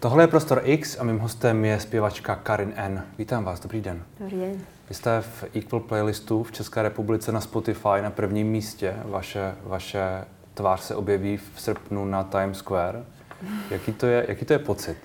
Tohle je Prostor X a mým hostem je zpěvačka Karin N. Vítám vás, dobrý den. Dobrý den. Vy jste v Equal playlistu v České republice na Spotify na prvním místě. Vaše, vaše tvář se objeví v srpnu na Times Square. Jaký to je, jaký to je pocit?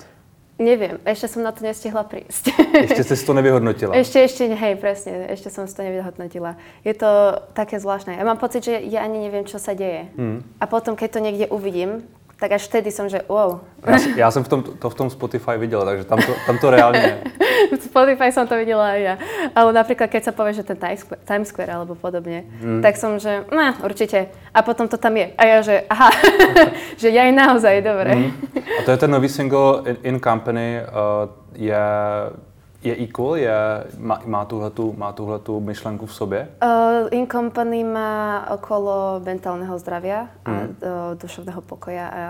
Neviem, ešte som na to nestihla prísť. Ešte si to nevyhodnotila? Ešte, ešte, hej, presne, ešte som si to nevyhodnotila. Je to také zvláštne. Ja mám pocit, že ja ani neviem, čo sa deje. Hmm. A potom, keď to niekde uvidím, tak až vtedy som, že wow. Já, já jsem v tom, to v tom Spotify viděl, takže tam to, tam to reálně je. v Spotify som to videla aj ja. Ale napríklad, keď sa povie, že ten Times Square alebo podobne, mm. tak som, že ne, určite. A potom to tam je. A ja, že aha, že ja je naozaj, dobre. Mm. A to je ten nový single In, In Company, uh, je je equal? Je, má, má, tuhletu, má tuhletu myšlenku v sobě? Uh, In Company má okolo mentálneho zdravia a mm. uh, dušovného pokoja a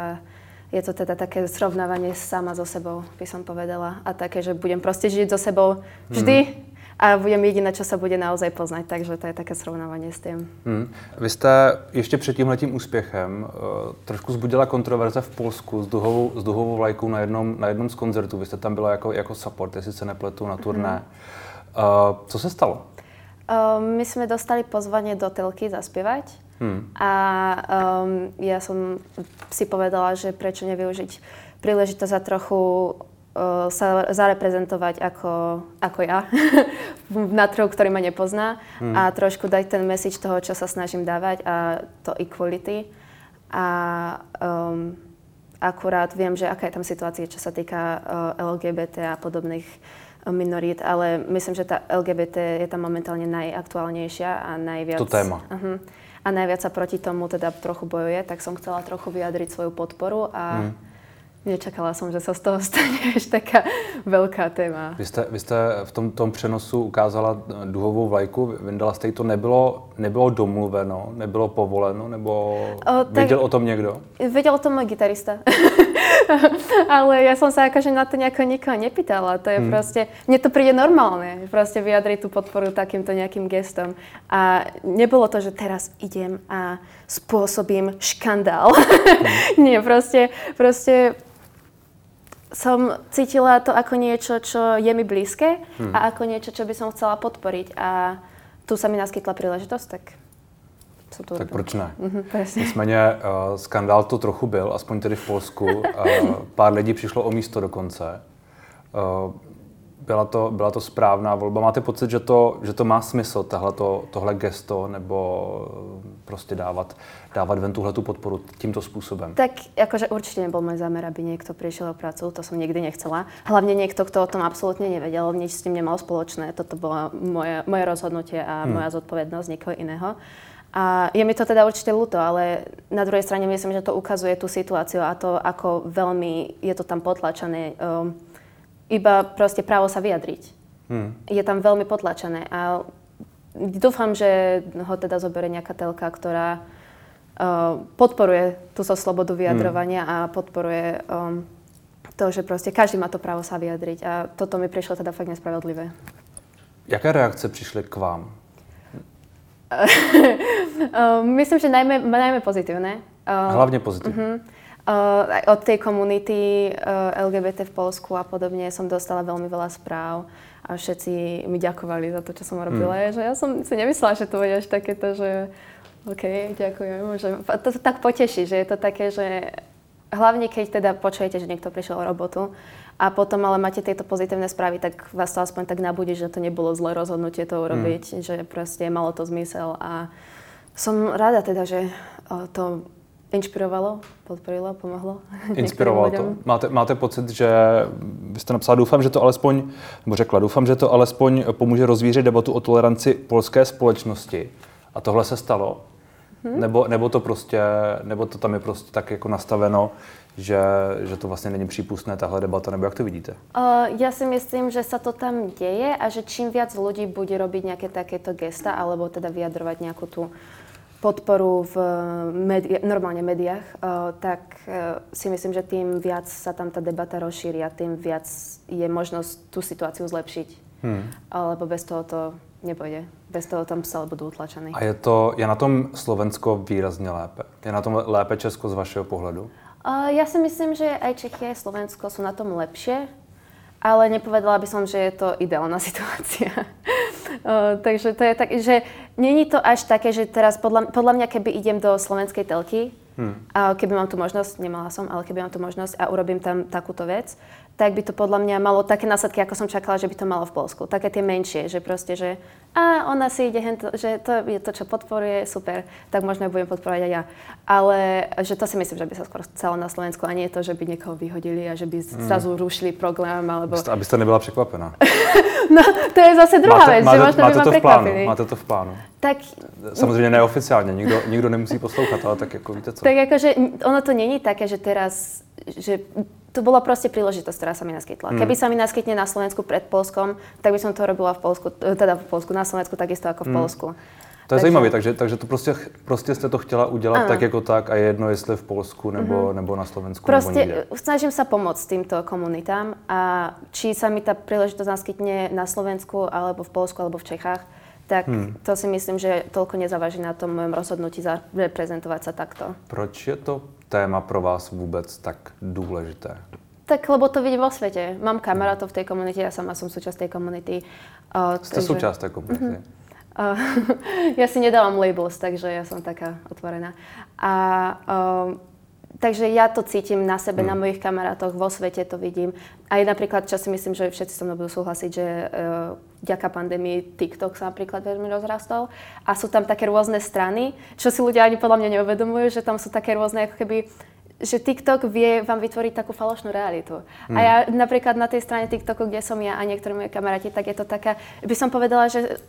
je to teda také srovnávanie sama so sebou, by som povedala. A také, že budem proste žiť so sebou vždy, mm a budem jediná, čo sa bude naozaj poznať, takže to je také srovnávanie s tím. Hmm. Vy jste ještě před tímhletím úspěchem uh, trošku zbudila kontroverze v Polsku s duhovou, s duhovou vlajkou na jednom, na jednom z koncertů. Vy jste tam byla jako, jako support, jestli se nepletu, na turné. Hmm. Uh, co se stalo? Uh, my jsme dostali pozvanie do telky zaspievať hmm. a um, ja som si povedala, že prečo nevyužiť príležitosť a trochu sa zareprezentovať ako, ako ja na trhu, ktorý ma nepozná hmm. a trošku dať ten message toho, čo sa snažím dávať a to equality. A um, akurát viem, že aká je tam situácia, čo sa týka uh, LGBT a podobných minorít, ale myslím, že tá LGBT je tam momentálne najaktuálnejšia a najviac... To téma. Uh-huh, a najviac sa proti tomu teda trochu bojuje, tak som chcela trochu vyjadriť svoju podporu a hmm Nečakala som, že sa z toho stane až taká veľká téma. Vy jste, vy jste v tom, tom přenosu ukázala duhovou vlajku, vyndala jste to, nebylo, nebylo domluveno, nebylo povoleno, nebo o, tak, věděl o tom někdo? Věděl o tom gitarista. Ale ja som sa akože na to nejako nikoho nepýtala. To je hmm. proste, mne to príde normálne, proste vyjadriť tú podporu takýmto nejakým gestom. A nebolo to, že teraz idem a spôsobím škandál. Hmm. Nie, proste, proste som cítila to ako niečo, čo je mi blízke hmm. a ako niečo, čo by som chcela podporiť. A tu sa mi naskytla príležitosť, tak som to Tak proč ne? Mm-hmm, Nicméně uh, skandál to trochu byl, aspoň tedy v Polsku. Uh, pár lidí přišlo o místo dokonce. Uh, byla to, byla to správná volba. Máte pocit, že to, že to má smysl, tohleto, tohle gesto, nebo prostě dávat, dávat ven tuhle podporu tímto způsobem? Tak akože určite nebol môj zámer, aby niekto prišiel o prácu, to som nikdy nechcela. Hlavne niekto, kto o tom absolútne nevedel, nič s tým nemal spoločné. Toto bolo moje, moje rozhodnutie a hmm. moja zodpovednosť niekoho iného. A je mi to teda určite ľúto, ale na druhej strane myslím, že to ukazuje tú situáciu a to, ako veľmi je to tam potlačené. Um, iba proste právo sa vyjadriť. Hmm. Je tam veľmi potlačené a dúfam, že ho teda zoberie nejaká telka, ktorá uh, podporuje túto slobodu vyjadrovania hmm. a podporuje um, to, že proste každý má to právo sa vyjadriť a toto mi prišlo teda fakt nespravedlivé. Jaké reakce přišly k vám? Myslím, že najmä, najmä pozitívne. Hlavne pozitívne. Uh-huh. Uh, od tej komunity uh, LGBT v Polsku a podobne som dostala veľmi veľa správ a všetci mi ďakovali za to, čo som robila. Mm. Že ja som si nemyslela, že to bude až takéto, že OK, ďakujem. Že, to, to tak poteší, že je to také, že hlavne keď teda počujete, že niekto prišiel o robotu a potom ale máte tieto pozitívne správy, tak vás to aspoň tak nabudí, že to nebolo zlé rozhodnutie to urobiť, mm. že proste malo to zmysel a som rada teda, že to inšpirovalo, podporilo, pomohlo. Inspirovalo to. Máte, máte pocit, že vy jste napsala, doufám, že to alespoň, nebo řekla, doufám, že to alespoň pomůže rozvířit debatu o toleranci polské společnosti. A tohle se stalo? Hmm. Nebo, nebo to prostě, nebo to tam je prostě tak jako nastaveno, že, že to vlastně není přípustné, tahle debata, nebo jak to vidíte? Uh, ja si myslím, že sa to tam deje a že čím viac ľudí bude robiť nejaké takéto gesta, alebo teda vyjadrovať nejakú tú podporu v médi- normálne médiách, uh, tak uh, si myslím, že tým viac sa tam tá debata rozšíri a tým viac je možnosť tú situáciu zlepšiť. Hmm. Lebo bez toho to nepôjde. Bez toho tam sa budú utlačení. A je, to, je na tom Slovensko výrazně lépe? Je na tom lépe Česko z vašeho pohledu? Uh, ja si myslím, že aj Čechy, aj Slovensko sú na tom lepšie, ale nepovedala by som, že je to ideálna situácia. uh, takže to je tak, že není to až také, že teraz podľa, podľa mňa, keby idem do slovenskej telky, hmm. a keby mám tu možnosť, nemala som, ale keby mám tu možnosť a urobím tam takúto vec, tak by to podľa mňa malo také následky, ako som čakala, že by to malo v Polsku. Také tie menšie, že proste, že a ona si ide, hento, že to je to, čo podporuje, super, tak možno budem podporovať aj ja. Ale že to si myslím, že by sa skôr stalo na Slovensku a nie to, že by niekoho vyhodili a že by hmm. zrazu rušili program, alebo... Aby ste nebyla překvapená. no, to je zase druhá vec, máte, že možno máte by to v plánu, Máte to v plánu. Tak... Samozřejmě neoficiálně, nikdo, nikdo nemusí poslouchat, ale tak jako víte co. Tak akože ono to není také, že teraz, že to bola proste príležitosť, ktorá sa mi naskytla. Mm. Keby sa mi naskytne na Slovensku pred Polskom, tak by som to robila v Polsku, teda v Polsku, na Slovensku takisto ako v mm. Polsku. To je takže... zajímavé, takže, takže to prostě, prostě jste to chtěla udělat ano. tak jako tak a je jedno, jestli v Polsku nebo, mm-hmm. nebo na Slovensku Proste nebo snažím sa pomôcť týmto komunitám a či sa mi tá príležitosť naskytne na Slovensku alebo v Polsku alebo v Čechách, tak hmm. to si myslím, že toľko nezávaží na tom mojom rozhodnutí reprezentovať sa takto. Proč je to téma pro vás vůbec tak důležité? Tak lebo to vidím vo svete. Mám kamarátov v tej komunite, ja sama som súčasť tej komunity. Uh, Ste takže... súčasť tej komunity? Uh-huh. Uh, ja si nedávam labels, takže ja som taká otvorená. A uh, takže ja to cítim na sebe, hmm. na mojich kamarátoch, vo svete to vidím. Aj napríklad, čo si myslím, že všetci so mnou budú súhlasiť, že uh, vďaka pandémii TikTok sa napríklad veľmi rozrastol a sú tam také rôzne strany, čo si ľudia ani podľa mňa neuvedomujú, že tam sú také rôzne ako keby že TikTok vie vám vytvoriť takú falošnú realitu. Hmm. A ja napríklad na tej strane TikToku, kde som ja a niektorí moji kamaráti, tak je to taká, by som povedala, že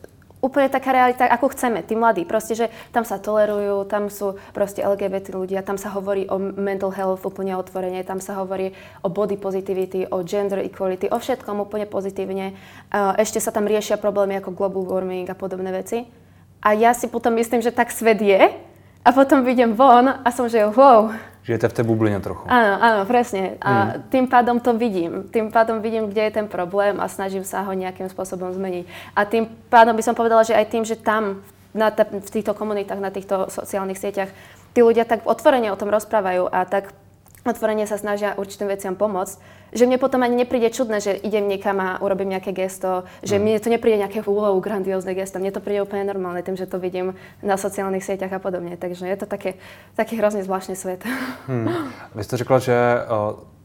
úplne taká realita, ako chceme, tí mladí. Proste, že tam sa tolerujú, tam sú proste LGBT ľudia, tam sa hovorí o mental health úplne otvorene, tam sa hovorí o body positivity, o gender equality, o všetkom úplne pozitívne. Ešte sa tam riešia problémy ako global warming a podobné veci. A ja si potom myslím, že tak svet je a potom vidím von a som, že wow, Žijete v tej bubline trochu. Áno, áno, presne. A hmm. tým pádom to vidím. Tým pádom vidím, kde je ten problém a snažím sa ho nejakým spôsobom zmeniť. A tým pádom by som povedala, že aj tým, že tam na t- v týchto komunitách, na týchto sociálnych sieťach, tí ľudia tak otvorene o tom rozprávajú a tak otvorene sa snažia určitým veciam pomôcť, že mne potom ani nepríde čudné, že idem niekam a urobím nejaké gesto, že mm. mne to nepríde nejaké wow, grandiózne gesto, mne to príde úplne normálne tým, že to vidím na sociálnych sieťach a podobne. Takže je to také, taký hrozně zvláštny svět. Hmm. Vy jste řekla, že uh,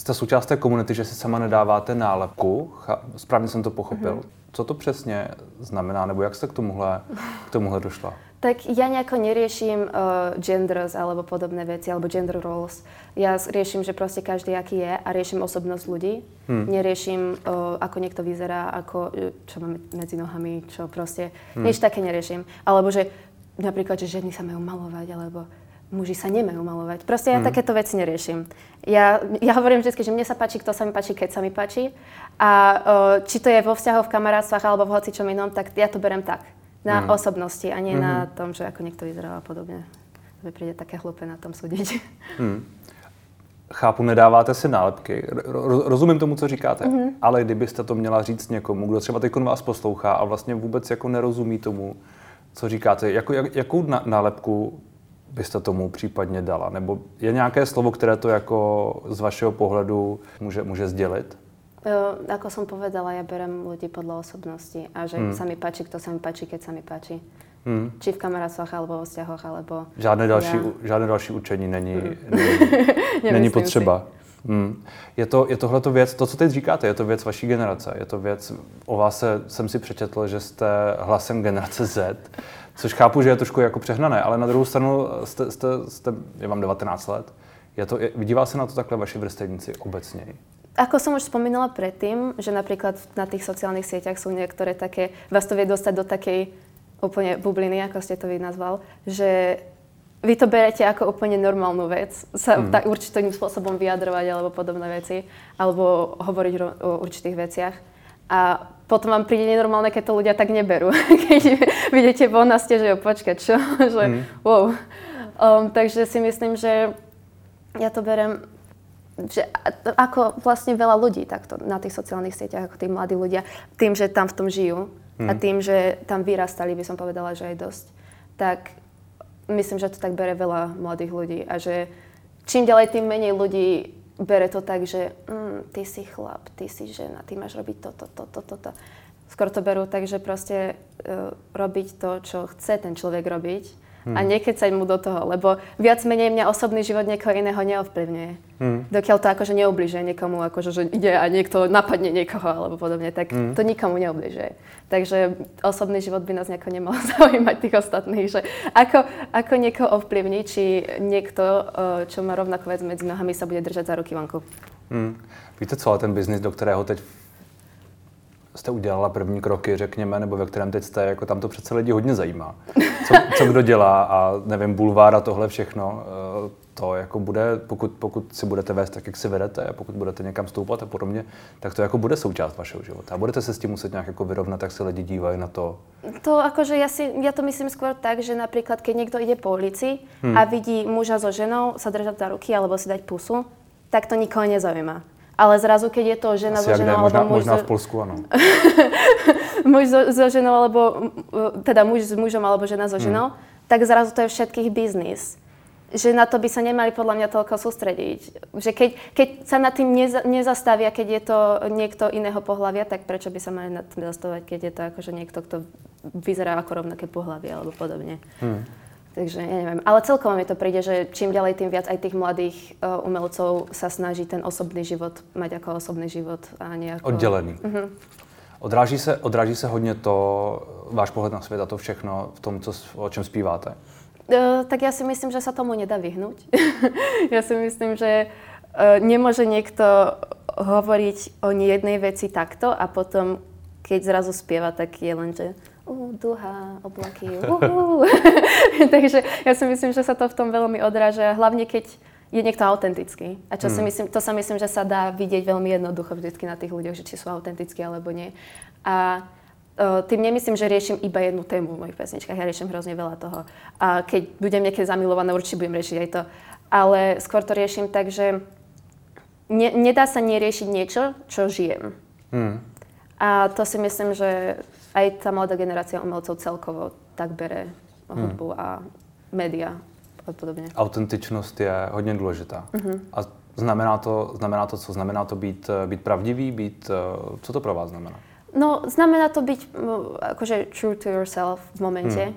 jste součást té komunity, že si sama nedáváte nálepku. Správně jsem to pochopil. Mm-hmm. Co to přesně znamená, nebo jak jste k tomuhle, k tomuhle došla? Tak ja nejako neriešim uh, genders alebo podobné veci, alebo gender roles. Ja riešim, že proste každý aký je a riešim osobnosť ľudí. Hmm. Neriešim, uh, ako niekto vyzerá, ako, e, čo máme medzi nohami, čo proste, hmm. nič také neriešim. Alebo že napríklad, že ženy sa majú malovať, alebo muži sa nemajú malovať. Proste ja hmm. takéto veci neriešim. Ja, ja hovorím vždy, že mne sa páči, kto sa mi páči, keď sa mi páči. A uh, či to je vo vzťahoch, v kamarátstvách alebo v hocičom inom, tak ja to berem tak na mm. osobnosti a nie mm-hmm. na mhm. tom, že ako niekto vyzerá a podobne. To príde také hlúpe na tom súdiť. Mm. Chápu, nedáváte si nálepky. Rozumím tomu, co říkáte, mm-hmm. ale kdybyste to měla říct někomu, kdo třeba teď vás poslouchá a vlastně vůbec jako nerozumí tomu, co říkáte, jako, jak, jakou nálepku byste tomu případně dala? Nebo je nějaké slovo, které to jako z vašeho pohledu může, může sdělit? Uh, ako som povedala, ja berem ľudí podľa osobnosti a že hmm. sa mi páči, kto sa mi páči, keď sa mi páči. Hmm. Či v kamarátstvách, alebo vo vzťahoch, alebo... Žádné další, ja... žádné další učení není, hmm. není, není potřeba. Hmm. Je, to, je tohleto věc, to, co teď říkáte, je to věc vaší generace. Je to věc, o vás se, jsem si přečetl, že jste hlasem generace Z, což chápu, že je trošku jako přehnané, ale na druhou stranu jste, jste, jste je vám 19 let. Je to, je, vidívá se na to takhle vaši vrstevníci obecně? Ako som už spomínala predtým, že napríklad na tých sociálnych sieťach sú niektoré také, vás to vie dostať do takej úplne bubliny, ako ste to vy nazval, že vy to berete ako úplne normálnu vec, sa mm. tak určitým spôsobom vyjadrovať alebo podobné veci, alebo hovoriť o určitých veciach. A potom vám príde nenormálne, keď to ľudia tak neberú. keď vidíte von a ste, že jo, počkať, čo? že, mm. wow. Um, takže si myslím, že ja to berem že ako vlastne veľa ľudí takto na tých sociálnych sieťach, ako tí mladí ľudia, tým, že tam v tom žijú hmm. a tým, že tam vyrastali, by som povedala, že aj dosť, tak myslím, že to tak bere veľa mladých ľudí a že čím ďalej, tým menej ľudí bere to tak, že mm, ty si chlap, ty si žena, ty máš robiť toto, toto, toto. Skôr to berú tak, že proste uh, robiť to, čo chce ten človek robiť hmm. a nekecať mu do toho, lebo viac menej mňa osobný život niekoho iného neovplyvňuje. Hmm. Dokiaľ to akože neubližuje niekomu, akože že ide a niekto napadne niekoho alebo podobne, tak hmm. to nikomu neubližuje. Takže osobný život by nás nejako nemal zaujímať tých ostatných, že ako, ako niekoho ovplyvní, či niekto, čo má rovnako vec medzi nohami, sa bude držať za ruky vonku. Hmm. Víte, co ale ten biznis, do kterého teď jste udělala první kroky, řekněme, nebo ve kterém teď jste, jako tam to přece lidi hodně zajímá. Co, co kdo dělá a nevím, bulvár a tohle všechno, eh, to jako bude, pokud, pokud si budete vést tak, jak si vedete a pokud budete někam stoupat a podobně, tak to jako bude součást vašeho života. A budete se s tím muset nějak jako vyrovnat, tak se lidi dívají na to. To akože ja, si, ja to myslím skôr tak, že napríklad keď niekto ide po ulici hmm. a vidí muža so ženou sa držať za ruky alebo si dať pusu, tak to nikoho nezaujíma. Ale zrazu, keď je to žena Asi so ženou, možná, alebo muž... Možná v Polsku, áno. muž so, so ženou, alebo teda muž s mužom, alebo žena so hmm. ženou, hmm. tak zrazu to je všetkých biznis. Že na to by sa nemali podľa mňa toľko sústrediť. Že keď, keď sa nad tým neza, nezastavia, keď je to niekto iného pohľavia, tak prečo by sa mali nad tým zastavovať, keď je to akože niekto, kto vyzerá ako rovnaké pohľavie alebo podobne. Hmm. Takže ja neviem. Ale celkovo mi to príde, že čím ďalej, tým viac aj tých mladých uh, umelcov sa snaží ten osobný život mať ako osobný život a nejako... Oddelený. Uh-huh. Odráží se, odráží se hodně to, váš pohled na svět a to všechno v tom, co, o čem zpíváte? Uh, tak ja si myslím, že sa tomu nedá vyhnúť. ja si myslím, že uh, nemôže niekto hovoriť o jednej veci takto a potom, keď zrazu spieva, tak je len, že uh, duha, oblaky, uh, Takže ja si myslím, že sa to v tom veľmi odráža, hlavne keď je niekto autentický. A čo hmm. si myslím, to sa myslím, že sa dá vidieť veľmi jednoducho vždy na tých ľuďoch, že či sú autentickí alebo nie. A uh, tým nemyslím, že riešim iba jednu tému v mojich pesničkách, ja riešim hrozne veľa toho. A keď budem niekedy zamilovaná, určite budem riešiť aj to. Ale skôr to riešim tak, že ne, nedá sa neriešiť niečo, čo žijem. Hmm. A to si myslím, že aj tá mladá generácia umelcov celkovo tak bere hudbu hmm. a média a podobně. Autentičnost je hodně důležitá. Mm-hmm. A znamená to, znamená to co? Znamená to být, být pravdivý, být, co to pro vás znamená? No, znamená to byť akože true to yourself v momente. Hmm.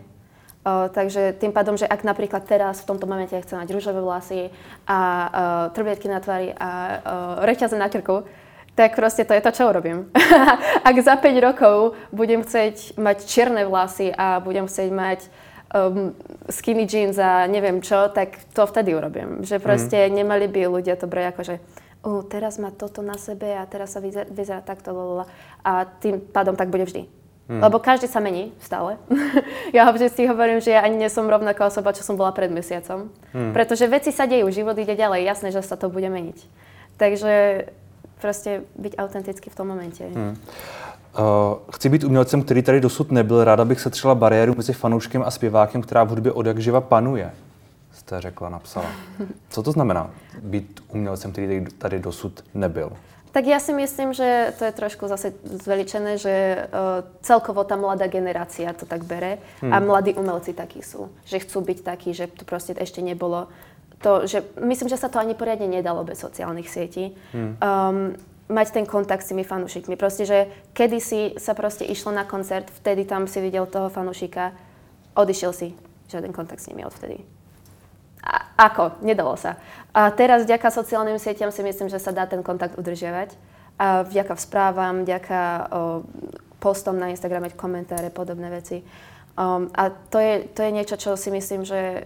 Uh, takže tým pádom, že ak napríklad teraz v tomto momente chcem mať rúžové vlasy a uh, trbietky na tvári a uh, reťaze na krku, tak proste to je to, čo urobím. Ak za 5 rokov budem chcieť mať čierne vlasy a budem chcieť mať um, skinny jeans a neviem čo, tak to vtedy urobím. Že proste mm. nemali by ľudia to brať ako, že uh, teraz má toto na sebe a teraz sa vyzerá, vyzerá takto, lalala. a tým pádom tak bude vždy. Hmm. Lebo každý sa mení stále. ja vždy si hovorím, že ja ani nie som rovnaká osoba, čo som bola pred mesiacom. Hmm. Pretože veci sa dejú, život ide ďalej, jasné, že sa to bude meniť. Takže prostě být autentický v tom momentě. Hmm. Uh, chci být umělcem, který tady dosud nebyl. Ráda bych setřela bariéru mezi fanouškem a zpěvákem, která v hudbě od jak živa panuje. Jste řekla, napsala. Co to znamená být umělcem, který tady dosud nebyl? Tak ja si myslím, že to je trošku zase zveličené, že uh, celkovo tá mladá generácia to tak bere hmm. a mladí umelci takí sú. Že chcú byť takí, že to proste ešte nebolo to, že myslím, že sa to ani poriadne nedalo bez sociálnych sietí. Hmm. Um, mať ten kontakt s tými fanúšikmi. Proste, že kedysi sa proste išlo na koncert, vtedy tam si videl toho fanúšika, odišiel si, žiaden kontakt s nimi odvtedy. A, ako? Nedalo sa. A teraz vďaka sociálnym sieťam si myslím, že sa dá ten kontakt udržiavať. A vďaka správam, vďaka o, postom na Instagrame, komentáre, podobné veci. Um, a to je, to je niečo, čo si myslím, že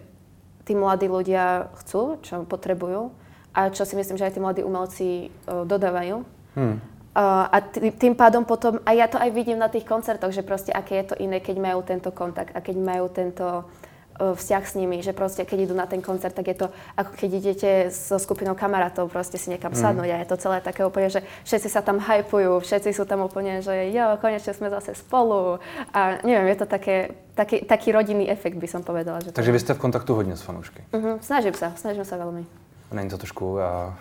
tí mladí ľudia chcú, čo potrebujú a čo si myslím, že aj tí mladí umelci uh, dodávajú. Hmm. Uh, a tým pádom potom, a ja to aj vidím na tých koncertoch, že proste aké je to iné, keď majú tento kontakt a keď majú tento vzťah s nimi, že proste keď idú na ten koncert, tak je to ako keď idete so skupinou kamarátov proste si niekam mm. sadnúť a je to celé také úplne, že všetci sa tam hypujú, všetci sú tam úplne, že jo, konečne sme zase spolu a neviem, je to také, taký, taký rodinný efekt by som povedala. Že Takže vy ste v kontaktu hodne s fanúšky? Uh-huh, snažím sa, snažím sa veľmi. Není to trošku uh,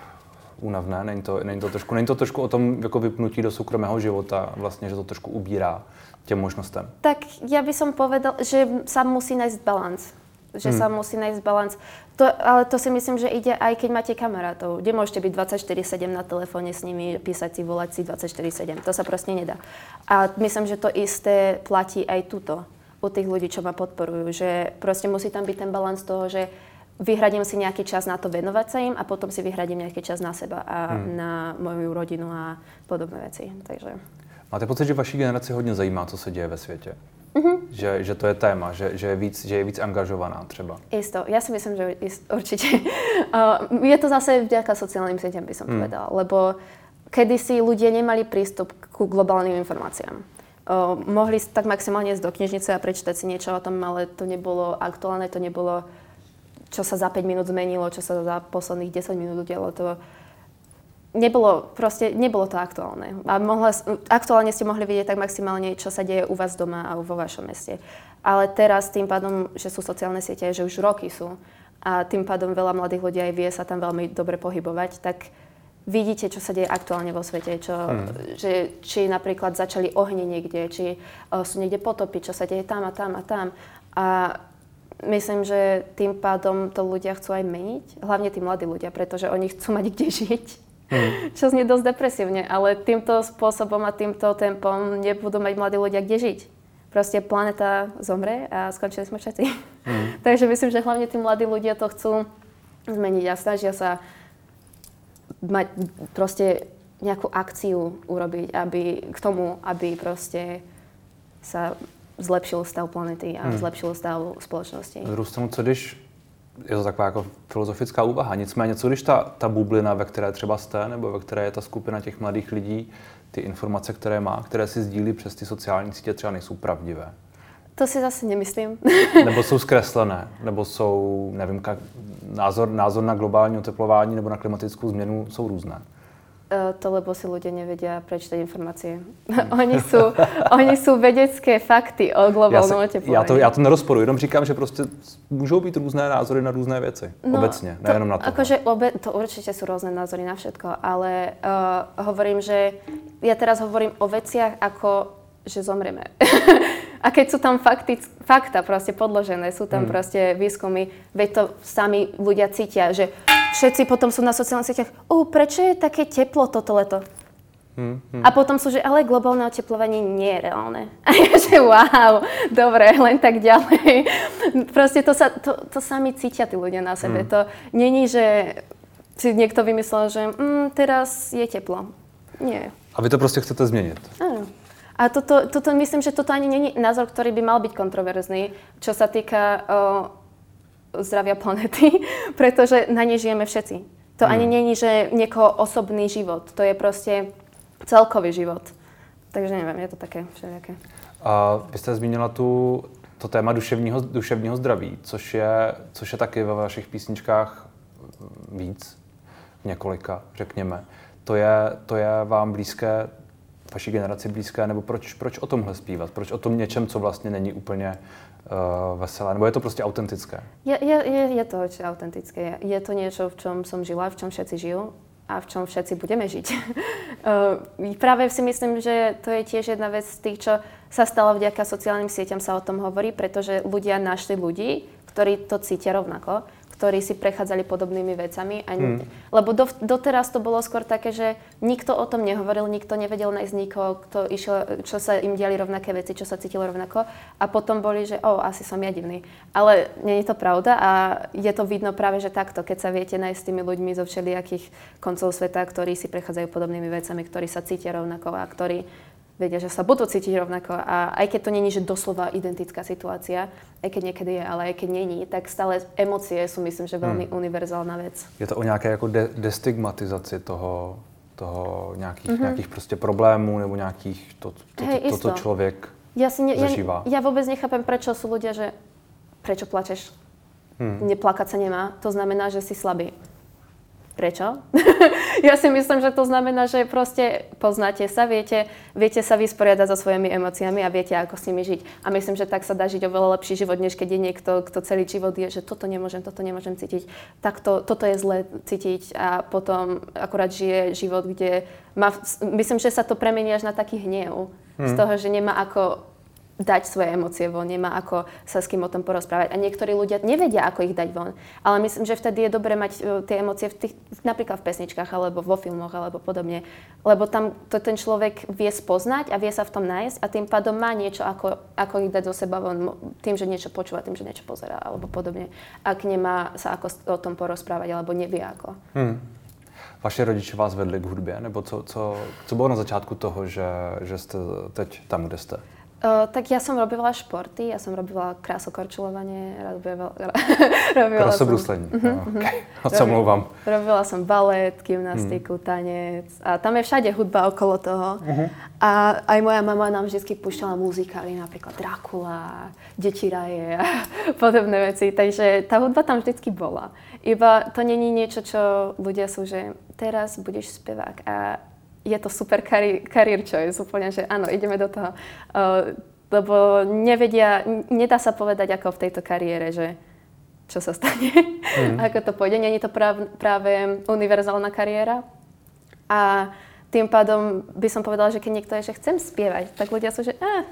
únavné, není to, není to, trošku, není to trošku o tom jako vypnutí do soukromého života, vlastně, že to trošku ubírá těm možnostem? Tak ja by som povedal, že sa musí nájsť balans. že hmm. sa musí nájsť balans. To, ale to si myslím, že ide aj keď máte kamarátov. Kde môžete byť 24-7 na telefóne s nimi, písať si, volať si 24-7. To sa proste nedá. A myslím, že to isté platí aj tuto u tých ľudí, čo ma podporujú. Že proste musí tam byť ten balans toho, že vyhradím si nejaký čas na to venovať sa im a potom si vyhradím nejaký čas na seba a hmm. na moju rodinu a podobné veci. Takže... Máte pocit, že vaší generaci hodně zajímá, co se děje ve světě? Mm-hmm. Že, že to je téma, že, že, je víc, že je víc angažovaná třeba. Isto, ja si myslím, že ist, určite. Uh, je to zase vďaka sociálnym sieťam, by som mm. povedala, lebo kedysi ľudia nemali prístup ku globálnym informáciám. Uh, mohli tak maximálne ísť do knižnice a prečítať si niečo o tom, ale to nebolo aktuálne, to nebolo, čo sa za 5 minút zmenilo, čo sa za posledných 10 minút udialo. To, nebolo, proste, nebolo to aktuálne. A mohla, aktuálne ste mohli vidieť tak maximálne, čo sa deje u vás doma a vo vašom meste. Ale teraz tým pádom, že sú sociálne siete, že už roky sú a tým pádom veľa mladých ľudí aj vie sa tam veľmi dobre pohybovať, tak vidíte, čo sa deje aktuálne vo svete, čo, mm. že, či napríklad začali ohne niekde, či uh, sú niekde potopy, čo sa deje tam a tam a tam. A myslím, že tým pádom to ľudia chcú aj meniť, hlavne tí mladí ľudia, pretože oni chcú mať kde žiť Hmm. Čo znie dosť depresívne, ale týmto spôsobom a týmto tempom nebudú mať mladí ľudia kde žiť. Proste planeta zomre a skončili sme všetci. Hmm. Takže myslím, že hlavne tí mladí ľudia to chcú zmeniť a snažia sa mať proste nejakú akciu urobiť aby, k tomu, aby proste sa zlepšil stav planety a hmm. zlepšil stav spoločnosti. Rustom, co když je to taková jako filozofická úvaha. Nicméně, co když ta, ta bublina, ve které třeba jste, nebo ve které je ta skupina těch mladých lidí, ty informace, které má, které si sdílí přes ty sociální sítě, třeba nejsou pravdivé? To si zase nemyslím. nebo jsou zkreslené, nebo jsou, nevím, názor, názor na globální oteplování nebo na klimatickou změnu jsou různé. E, to lebo si ľudia nevedia prečítať informácie. oni, sú, oni sú vedecké fakty o globálnom oteplovaní. Já to, já to nerozporuji, jenom říkám, že prostě můžou být různé názory na různé věci. No, obecně, nejenom na to. Akože obe, to určite sú rôzne názory na všetko, ale uh, hovorím, že ja teraz hovorím o veciach ako, že zomreme. A keď sú tam fakty, fakta proste podložené, sú tam hmm. proste výskumy, veď to sami ľudia cítia, že všetci potom sú na sociálnych sieťach, uh, prečo je také teplo toto leto? Hmm, hmm. A potom sú, že ale globálne oteplovanie nie je reálne. A ja, že wow, dobre, len tak ďalej. Proste to, sa, to, to sami cítia tí ľudia na sebe. Hmm. To není, že si niekto vymyslel, že mm, teraz je teplo. Nie. A vy to proste chcete zmeniť. Áno. A toto, toto, myslím, že toto ani není názor, ktorý by mal byť kontroverzný, čo sa týka o, zdravia planety, pretože na nej žijeme všetci. To ani hmm. není, že niekoho osobný život. To je proste celkový život. Takže nevím, je to také všelijaké. A vy jste zmínila tu to téma duševního, duševního zdraví, což je, což je taky ve vašich písničkách víc, několika, řekněme. To je, to je vám blízké, vaší generaci blízké, nebo proč, proč o tomhle zpívat? Proč o tom něčem, co vlastně není úplně uh, veselé, nebo je to prostě autentické? Je, je, je, je to autentické. Je to niečo, v čom som žila, v čom všetci žijú a v čom všetci budeme žiť. uh, práve si myslím, že to je tiež jedna vec z tých, čo sa stalo vďaka sociálnym sieťam, sa o tom hovorí, pretože ľudia našli ľudí, ktorí to cítia rovnako ktorí si prechádzali podobnými vecami. A, hmm. Lebo do, doteraz to bolo skôr také, že nikto o tom nehovoril, nikto nevedel nájsť nikoho, kto išiel, čo sa im diali rovnaké veci, čo sa cítilo rovnako. A potom boli, že o, asi som ja divný. Ale nie je to pravda a je to vidno práve, že takto, keď sa viete nájsť s tými ľuďmi zo všelijakých koncov sveta, ktorí si prechádzajú podobnými vecami, ktorí sa cítia rovnako a ktorí vedia, že sa budú cítiť rovnako. A aj keď to není, že doslova identická situácia, aj keď niekedy je, ale aj keď není, tak stále emócie sú, myslím, že veľmi hmm. univerzálna vec. Je to o nějaké jako de- destigmatizaci toho, toho nějakých, mm-hmm. nějakých prostě problémů nebo nějakých, to, to, Hej, to, to, to člověk ja si ne. Ja, ja vôbec nechápem, prečo sú ľudia, že prečo plačeš? Hmm. Neplakať sa nemá. To znamená, že si slabý. Prečo? ja si myslím, že to znamená, že proste poznáte sa, viete, viete sa vysporiadať so svojimi emóciami a viete, ako s nimi žiť. A myslím, že tak sa dá žiť oveľa lepší život, než keď je niekto, kto celý život je, že toto nemôžem, toto nemôžem cítiť, tak to, toto je zle cítiť a potom akurát žije život, kde má, myslím, že sa to premení až na taký hnev. Hmm. Z toho, že nemá ako dať svoje emócie von, nemá ako sa s kým o tom porozprávať. A niektorí ľudia nevedia, ako ich dať von. Ale myslím, že vtedy je dobré mať uh, tie emócie v tých, napríklad v pesničkách, alebo vo filmoch, alebo podobne. Lebo tam to ten človek vie spoznať a vie sa v tom nájsť a tým pádom má niečo, ako, ako ich dať zo seba von, tým, že niečo počúva, tým, že niečo pozerá, alebo podobne. Ak nemá sa ako o tom porozprávať, alebo nevie ako. Hmm. Vaše rodiče vás vedli k hudbě, nebo co, co, co bylo na začátku toho, že, že jste teď tam, kde jste? Uh, tak ja som robila športy, ja som robila krásokorčulovanie, robila, robila Krasobruslenie, som... uh-huh, okay. mluvám. Robila som balet, gymnastiku, uh-huh. tanec a tam je všade hudba okolo toho. Uh-huh. A aj moja mama nám vždy púšťala muzikály, napríklad Dracula, Deti raje a podobné veci. Takže tá hudba tam vždycky bola. Iba to není niečo, čo ľudia sú, že teraz budeš spevák a je to super kari- career choice, úplne, že áno, ideme do toho. Uh, lebo nevedia, nedá sa povedať ako v tejto kariére, že čo sa stane, mm. ako to pôjde. Není to práv, práve univerzálna kariéra. A tým pádom by som povedala, že keď niekto je, že chcem spievať, tak ľudia sú, že eh,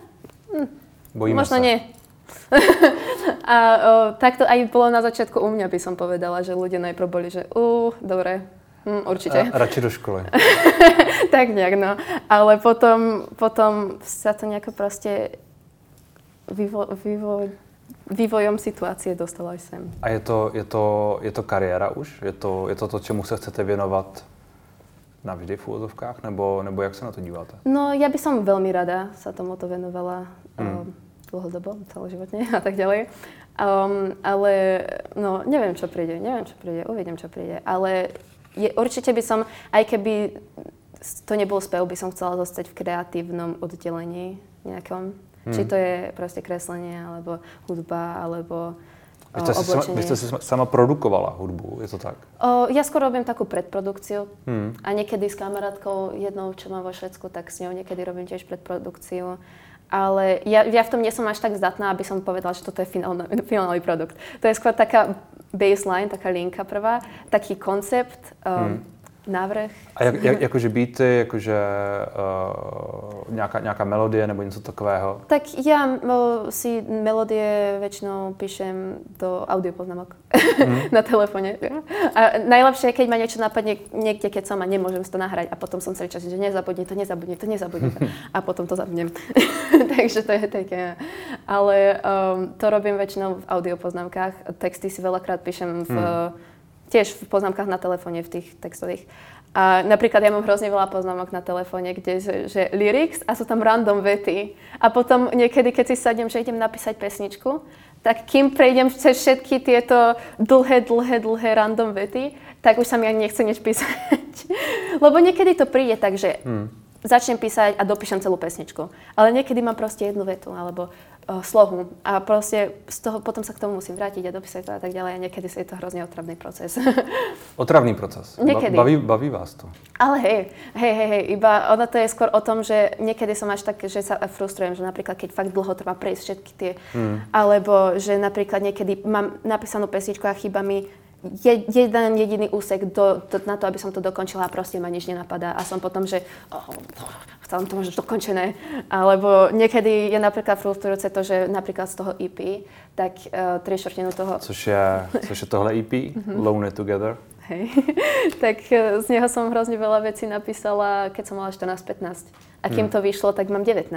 hm, možno sa. nie. a o, tak to aj bolo na začiatku u mňa, by som povedala, že ľudia najprv boli, že uh, dobre, Hm, určite. A, radšej do školy. tak nejak, no. Ale potom, potom sa to nejako proste vývo, vývo, vývojom situácie dostalo aj sem. A je to, je to, je to kariéra už? Je to, je to to, čemu sa chcete věnovat navždy v úvodovkách? Nebo, nebo jak sa na to díváte? No, ja by som veľmi rada sa tomuto venovala mm. um, dlhodobo, celoživotne a tak ďalej. Um, ale no, neviem, čo príde, neviem, čo príde, uvidím, čo príde. Ale je, určite by som, aj keby to nebol spev, by som chcela zostať v kreatívnom oddelení nejakom. Hmm. Či to je proste kreslenie, alebo hudba, alebo vy ste, si sama, vy ste si sama produkovala hudbu, je to tak? O, ja skôr robím takú predprodukciu hmm. a niekedy s kamarátkou, jednou, čo mám vo Švedsku, tak s ňou niekedy robím tiež predprodukciu. Ale ja, ja v tom nie som až tak zdatná, aby som povedala, že toto je finálny, finálny produkt. To je skôr taká baseline, taká linka prvá, taký koncept, um, hmm návrh. A jak, jak, jakože beaty, jakože uh, nějaká, nějaká melodie nebo něco takového? Tak ja uh, si melodie väčšinou píšem do audiopoznámok mm. na telefóne. A najlepšie, keď ma niečo napadne niekde, keď som a nemôžem si to nahrať a potom som celý čas, že nezabudni to, nezabudni to, nezabudni to. A potom to zabudnem. Takže to je také. Ale um, to robím väčšinou v audiopoznámkach. Texty si veľakrát píšem v mm tiež v poznámkach na telefóne, v tých textových. A napríklad ja mám hrozne veľa poznámok na telefóne, kde že, že lyrics a sú tam random vety. A potom niekedy, keď si sadnem, že idem napísať pesničku, tak kým prejdem cez všetky tieto dlhé, dlhé, dlhé random vety, tak už sa mi ani nechce nič písať. Lebo niekedy to príde tak, že hmm. začnem písať a dopíšem celú pesničku. Ale niekedy mám proste jednu vetu, alebo slohu. A proste z toho potom sa k tomu musím vrátiť a dopísať to a tak ďalej. A niekedy je to hrozne otravný proces. otravný proces? Niekedy. Baví, baví vás to? Ale hej, hej, hej, hej, iba ono to je skôr o tom, že niekedy som až tak, že sa frustrujem, že napríklad keď fakt dlho trvá prejsť všetky tie, hmm. alebo že napríklad niekedy mám napísanú pesničku a chýba mi jeden jediný úsek do, do, na to, aby som to dokončila a proste ma nič nenapadá. A som potom, že oh, chcela to možno dokončené. Alebo niekedy je napríklad frustrujúce to, že napríklad z toho EP, tak uh, tri štvrtinu toho... Což je, což je tohle EP, mm-hmm. Lonely Together. Hej. tak uh, z neho som hrozne veľa vecí napísala, keď som mala 14-15. A kým mm. to vyšlo, tak mám 19.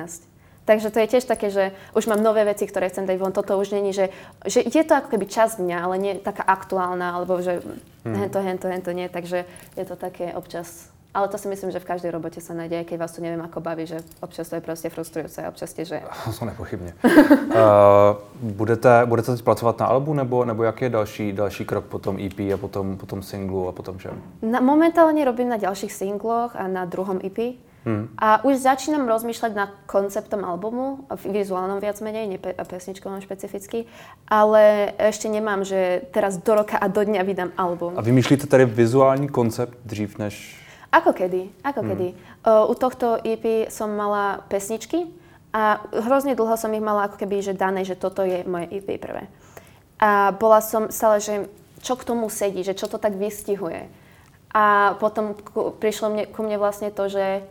Takže to je tiež také, že už mám nové veci, ktoré chcem dať von. Toto už není, že, že je to ako keby časť dňa, ale nie taká aktuálna, alebo že hmm. hento, hento, hento nie. Takže je to také občas ale to si myslím, že v každej robote sa nájde, aj keď vás to neviem ako baví, že občas to je proste frustrujúce a občas tiež, že... To nepochybně. uh, budete, budete teď pracovat na albu, nebo, nebo jaký je další, další krok po tom EP a potom, potom singlu a potom čem? Na, momentálne robím na ďalších singloch a na druhom EP. Hmm. A už začínam rozmýšľať na konceptom albumu, vizuálnom viac menej, nie pe- pesničkovom špecificky, ale ešte nemám, že teraz do roka a do dňa vydám album. A vymýšlíte tady vizuální koncept dřív než... Ako kedy, ako hmm. kedy. Uh, u tohto EP som mala pesničky a hrozne dlho som ich mala ako keby, že dané, že toto je moje EP prvé. A bola som stále, že čo k tomu sedí, že čo to tak vystihuje. A potom ku, prišlo mne, ku mne vlastne to, že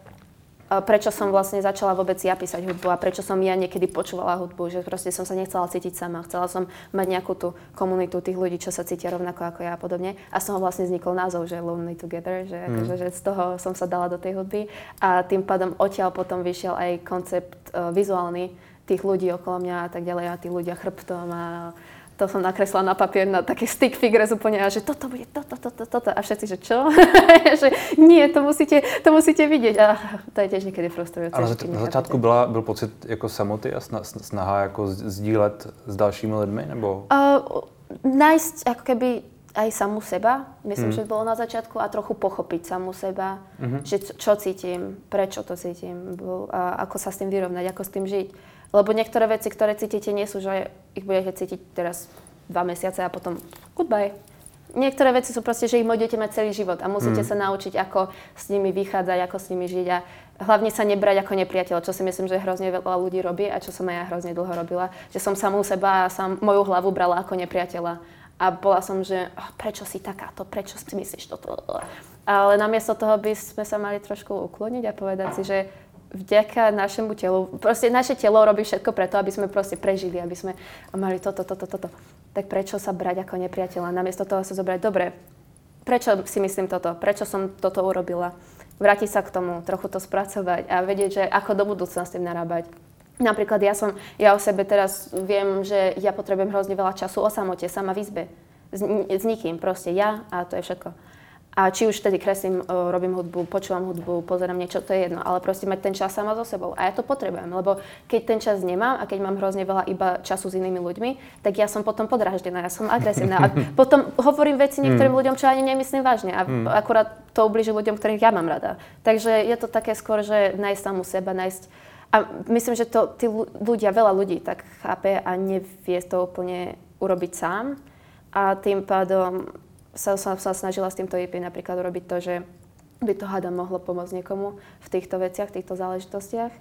prečo som vlastne začala vôbec ja písať hudbu a prečo som ja niekedy počúvala hudbu, že proste som sa nechcela cítiť sama. Chcela som mať nejakú tú komunitu tých ľudí, čo sa cítia rovnako ako ja a podobne. A z toho vlastne vznikol názov, že Lonely Together, že, mm. akože, že z toho som sa dala do tej hudby. A tým pádom odtiaľ potom vyšiel aj koncept uh, vizuálny tých ľudí okolo mňa a tak ďalej a tí ľudia chrbtom a to som nakresla na papier na také stick figures úplne a že toto bude toto, toto, toto a všetci, že čo? že nie, to musíte, to musíte vidieť a to je tiež niekedy frustrujúce. A na, na začátku byla, byl pocit jako samoty a snaha jako sdílet s dalšími lidmi, nebo? Uh, nájsť ako keby aj samú seba, myslím, mm. že bolo na začiatku a trochu pochopiť samú seba, mm-hmm. že čo cítim, prečo to cítim, a ako sa s tým vyrovnať, ako s tým žiť. Lebo niektoré veci, ktoré cítite, nie sú, že ich budete cítiť teraz dva mesiace a potom goodbye. Niektoré veci sú proste, že ich budete mať celý život a musíte mm. sa naučiť, ako s nimi vychádzať, ako s nimi žiť a hlavne sa nebrať ako nepriateľ, čo si myslím, že hrozne veľa ľudí robí a čo som aj ja hrozne dlho robila, že som samú seba a sam, moju hlavu brala ako nepriateľa. A bola som, že oh, prečo si takáto, prečo si myslíš toto. Ale namiesto toho by sme sa mali trošku ukloniť a povedať si, že vďaka našemu telu, proste naše telo robí všetko preto, aby sme proste prežili, aby sme mali toto, toto, toto. Tak prečo sa brať ako nepriateľa? Namiesto toho sa zobrať, dobre, prečo si myslím toto? Prečo som toto urobila? Vrátiť sa k tomu, trochu to spracovať a vedieť, že ako do budúcna s tým narábať. Napríklad ja som, ja o sebe teraz viem, že ja potrebujem hrozne veľa času o samote, sama v izbe. S, s nikým, proste ja a to je všetko. A či už tedy kreslím, robím hudbu, počúvam hudbu, pozerám niečo, to je jedno, ale proste mať ten čas sama so sebou. A ja to potrebujem, lebo keď ten čas nemám a keď mám hrozne veľa iba času s inými ľuďmi, tak ja som potom podráždená, ja som agresívna. A potom hovorím veci niektorým mm. ľuďom, čo ani nemyslím vážne. A mm. akurát to ubliží ľuďom, ktorých ja mám rada. Takže je to také skôr, že nájsť samú seba, nájsť a myslím, že to tí ľudia, veľa ľudí tak chápe a nevie to úplne urobiť sám. A tým pádom sa, som sa snažila s týmto IP napríklad urobiť to, že by to hada mohlo pomôcť niekomu v týchto veciach, v týchto záležitostiach.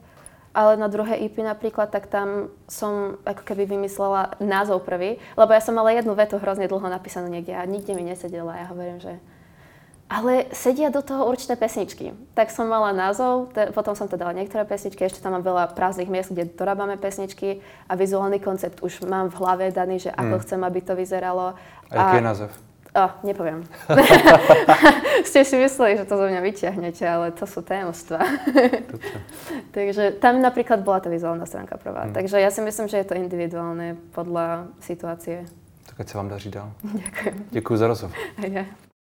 Ale na druhé IP napríklad, tak tam som ako keby vymyslela názov prvý, lebo ja som mala jednu vetu hrozne dlho napísanú niekde a nikde mi nesedela. Ja hovorím, že ale sedia do toho určité pesničky. Tak som mala názov, te, potom som to dala niektoré pesničky, ešte tam mám veľa prázdnych miest, kde dorábame pesničky a vizuálny koncept už mám v hlave daný, že ako mm. chcem, aby to vyzeralo. A, a aký je název? Oh, nepoviem. Ste si mysleli, že to zo mňa vyťahnete, ale to sú tajomstvá. Takže tam napríklad bola tá vizuálna stránka prvá. Hmm. Takže ja si myslím, že je to individuálne podľa situácie. Tak ať sa vám daří dál. Ďakujem. Ďakujem za rozhovor. Ja.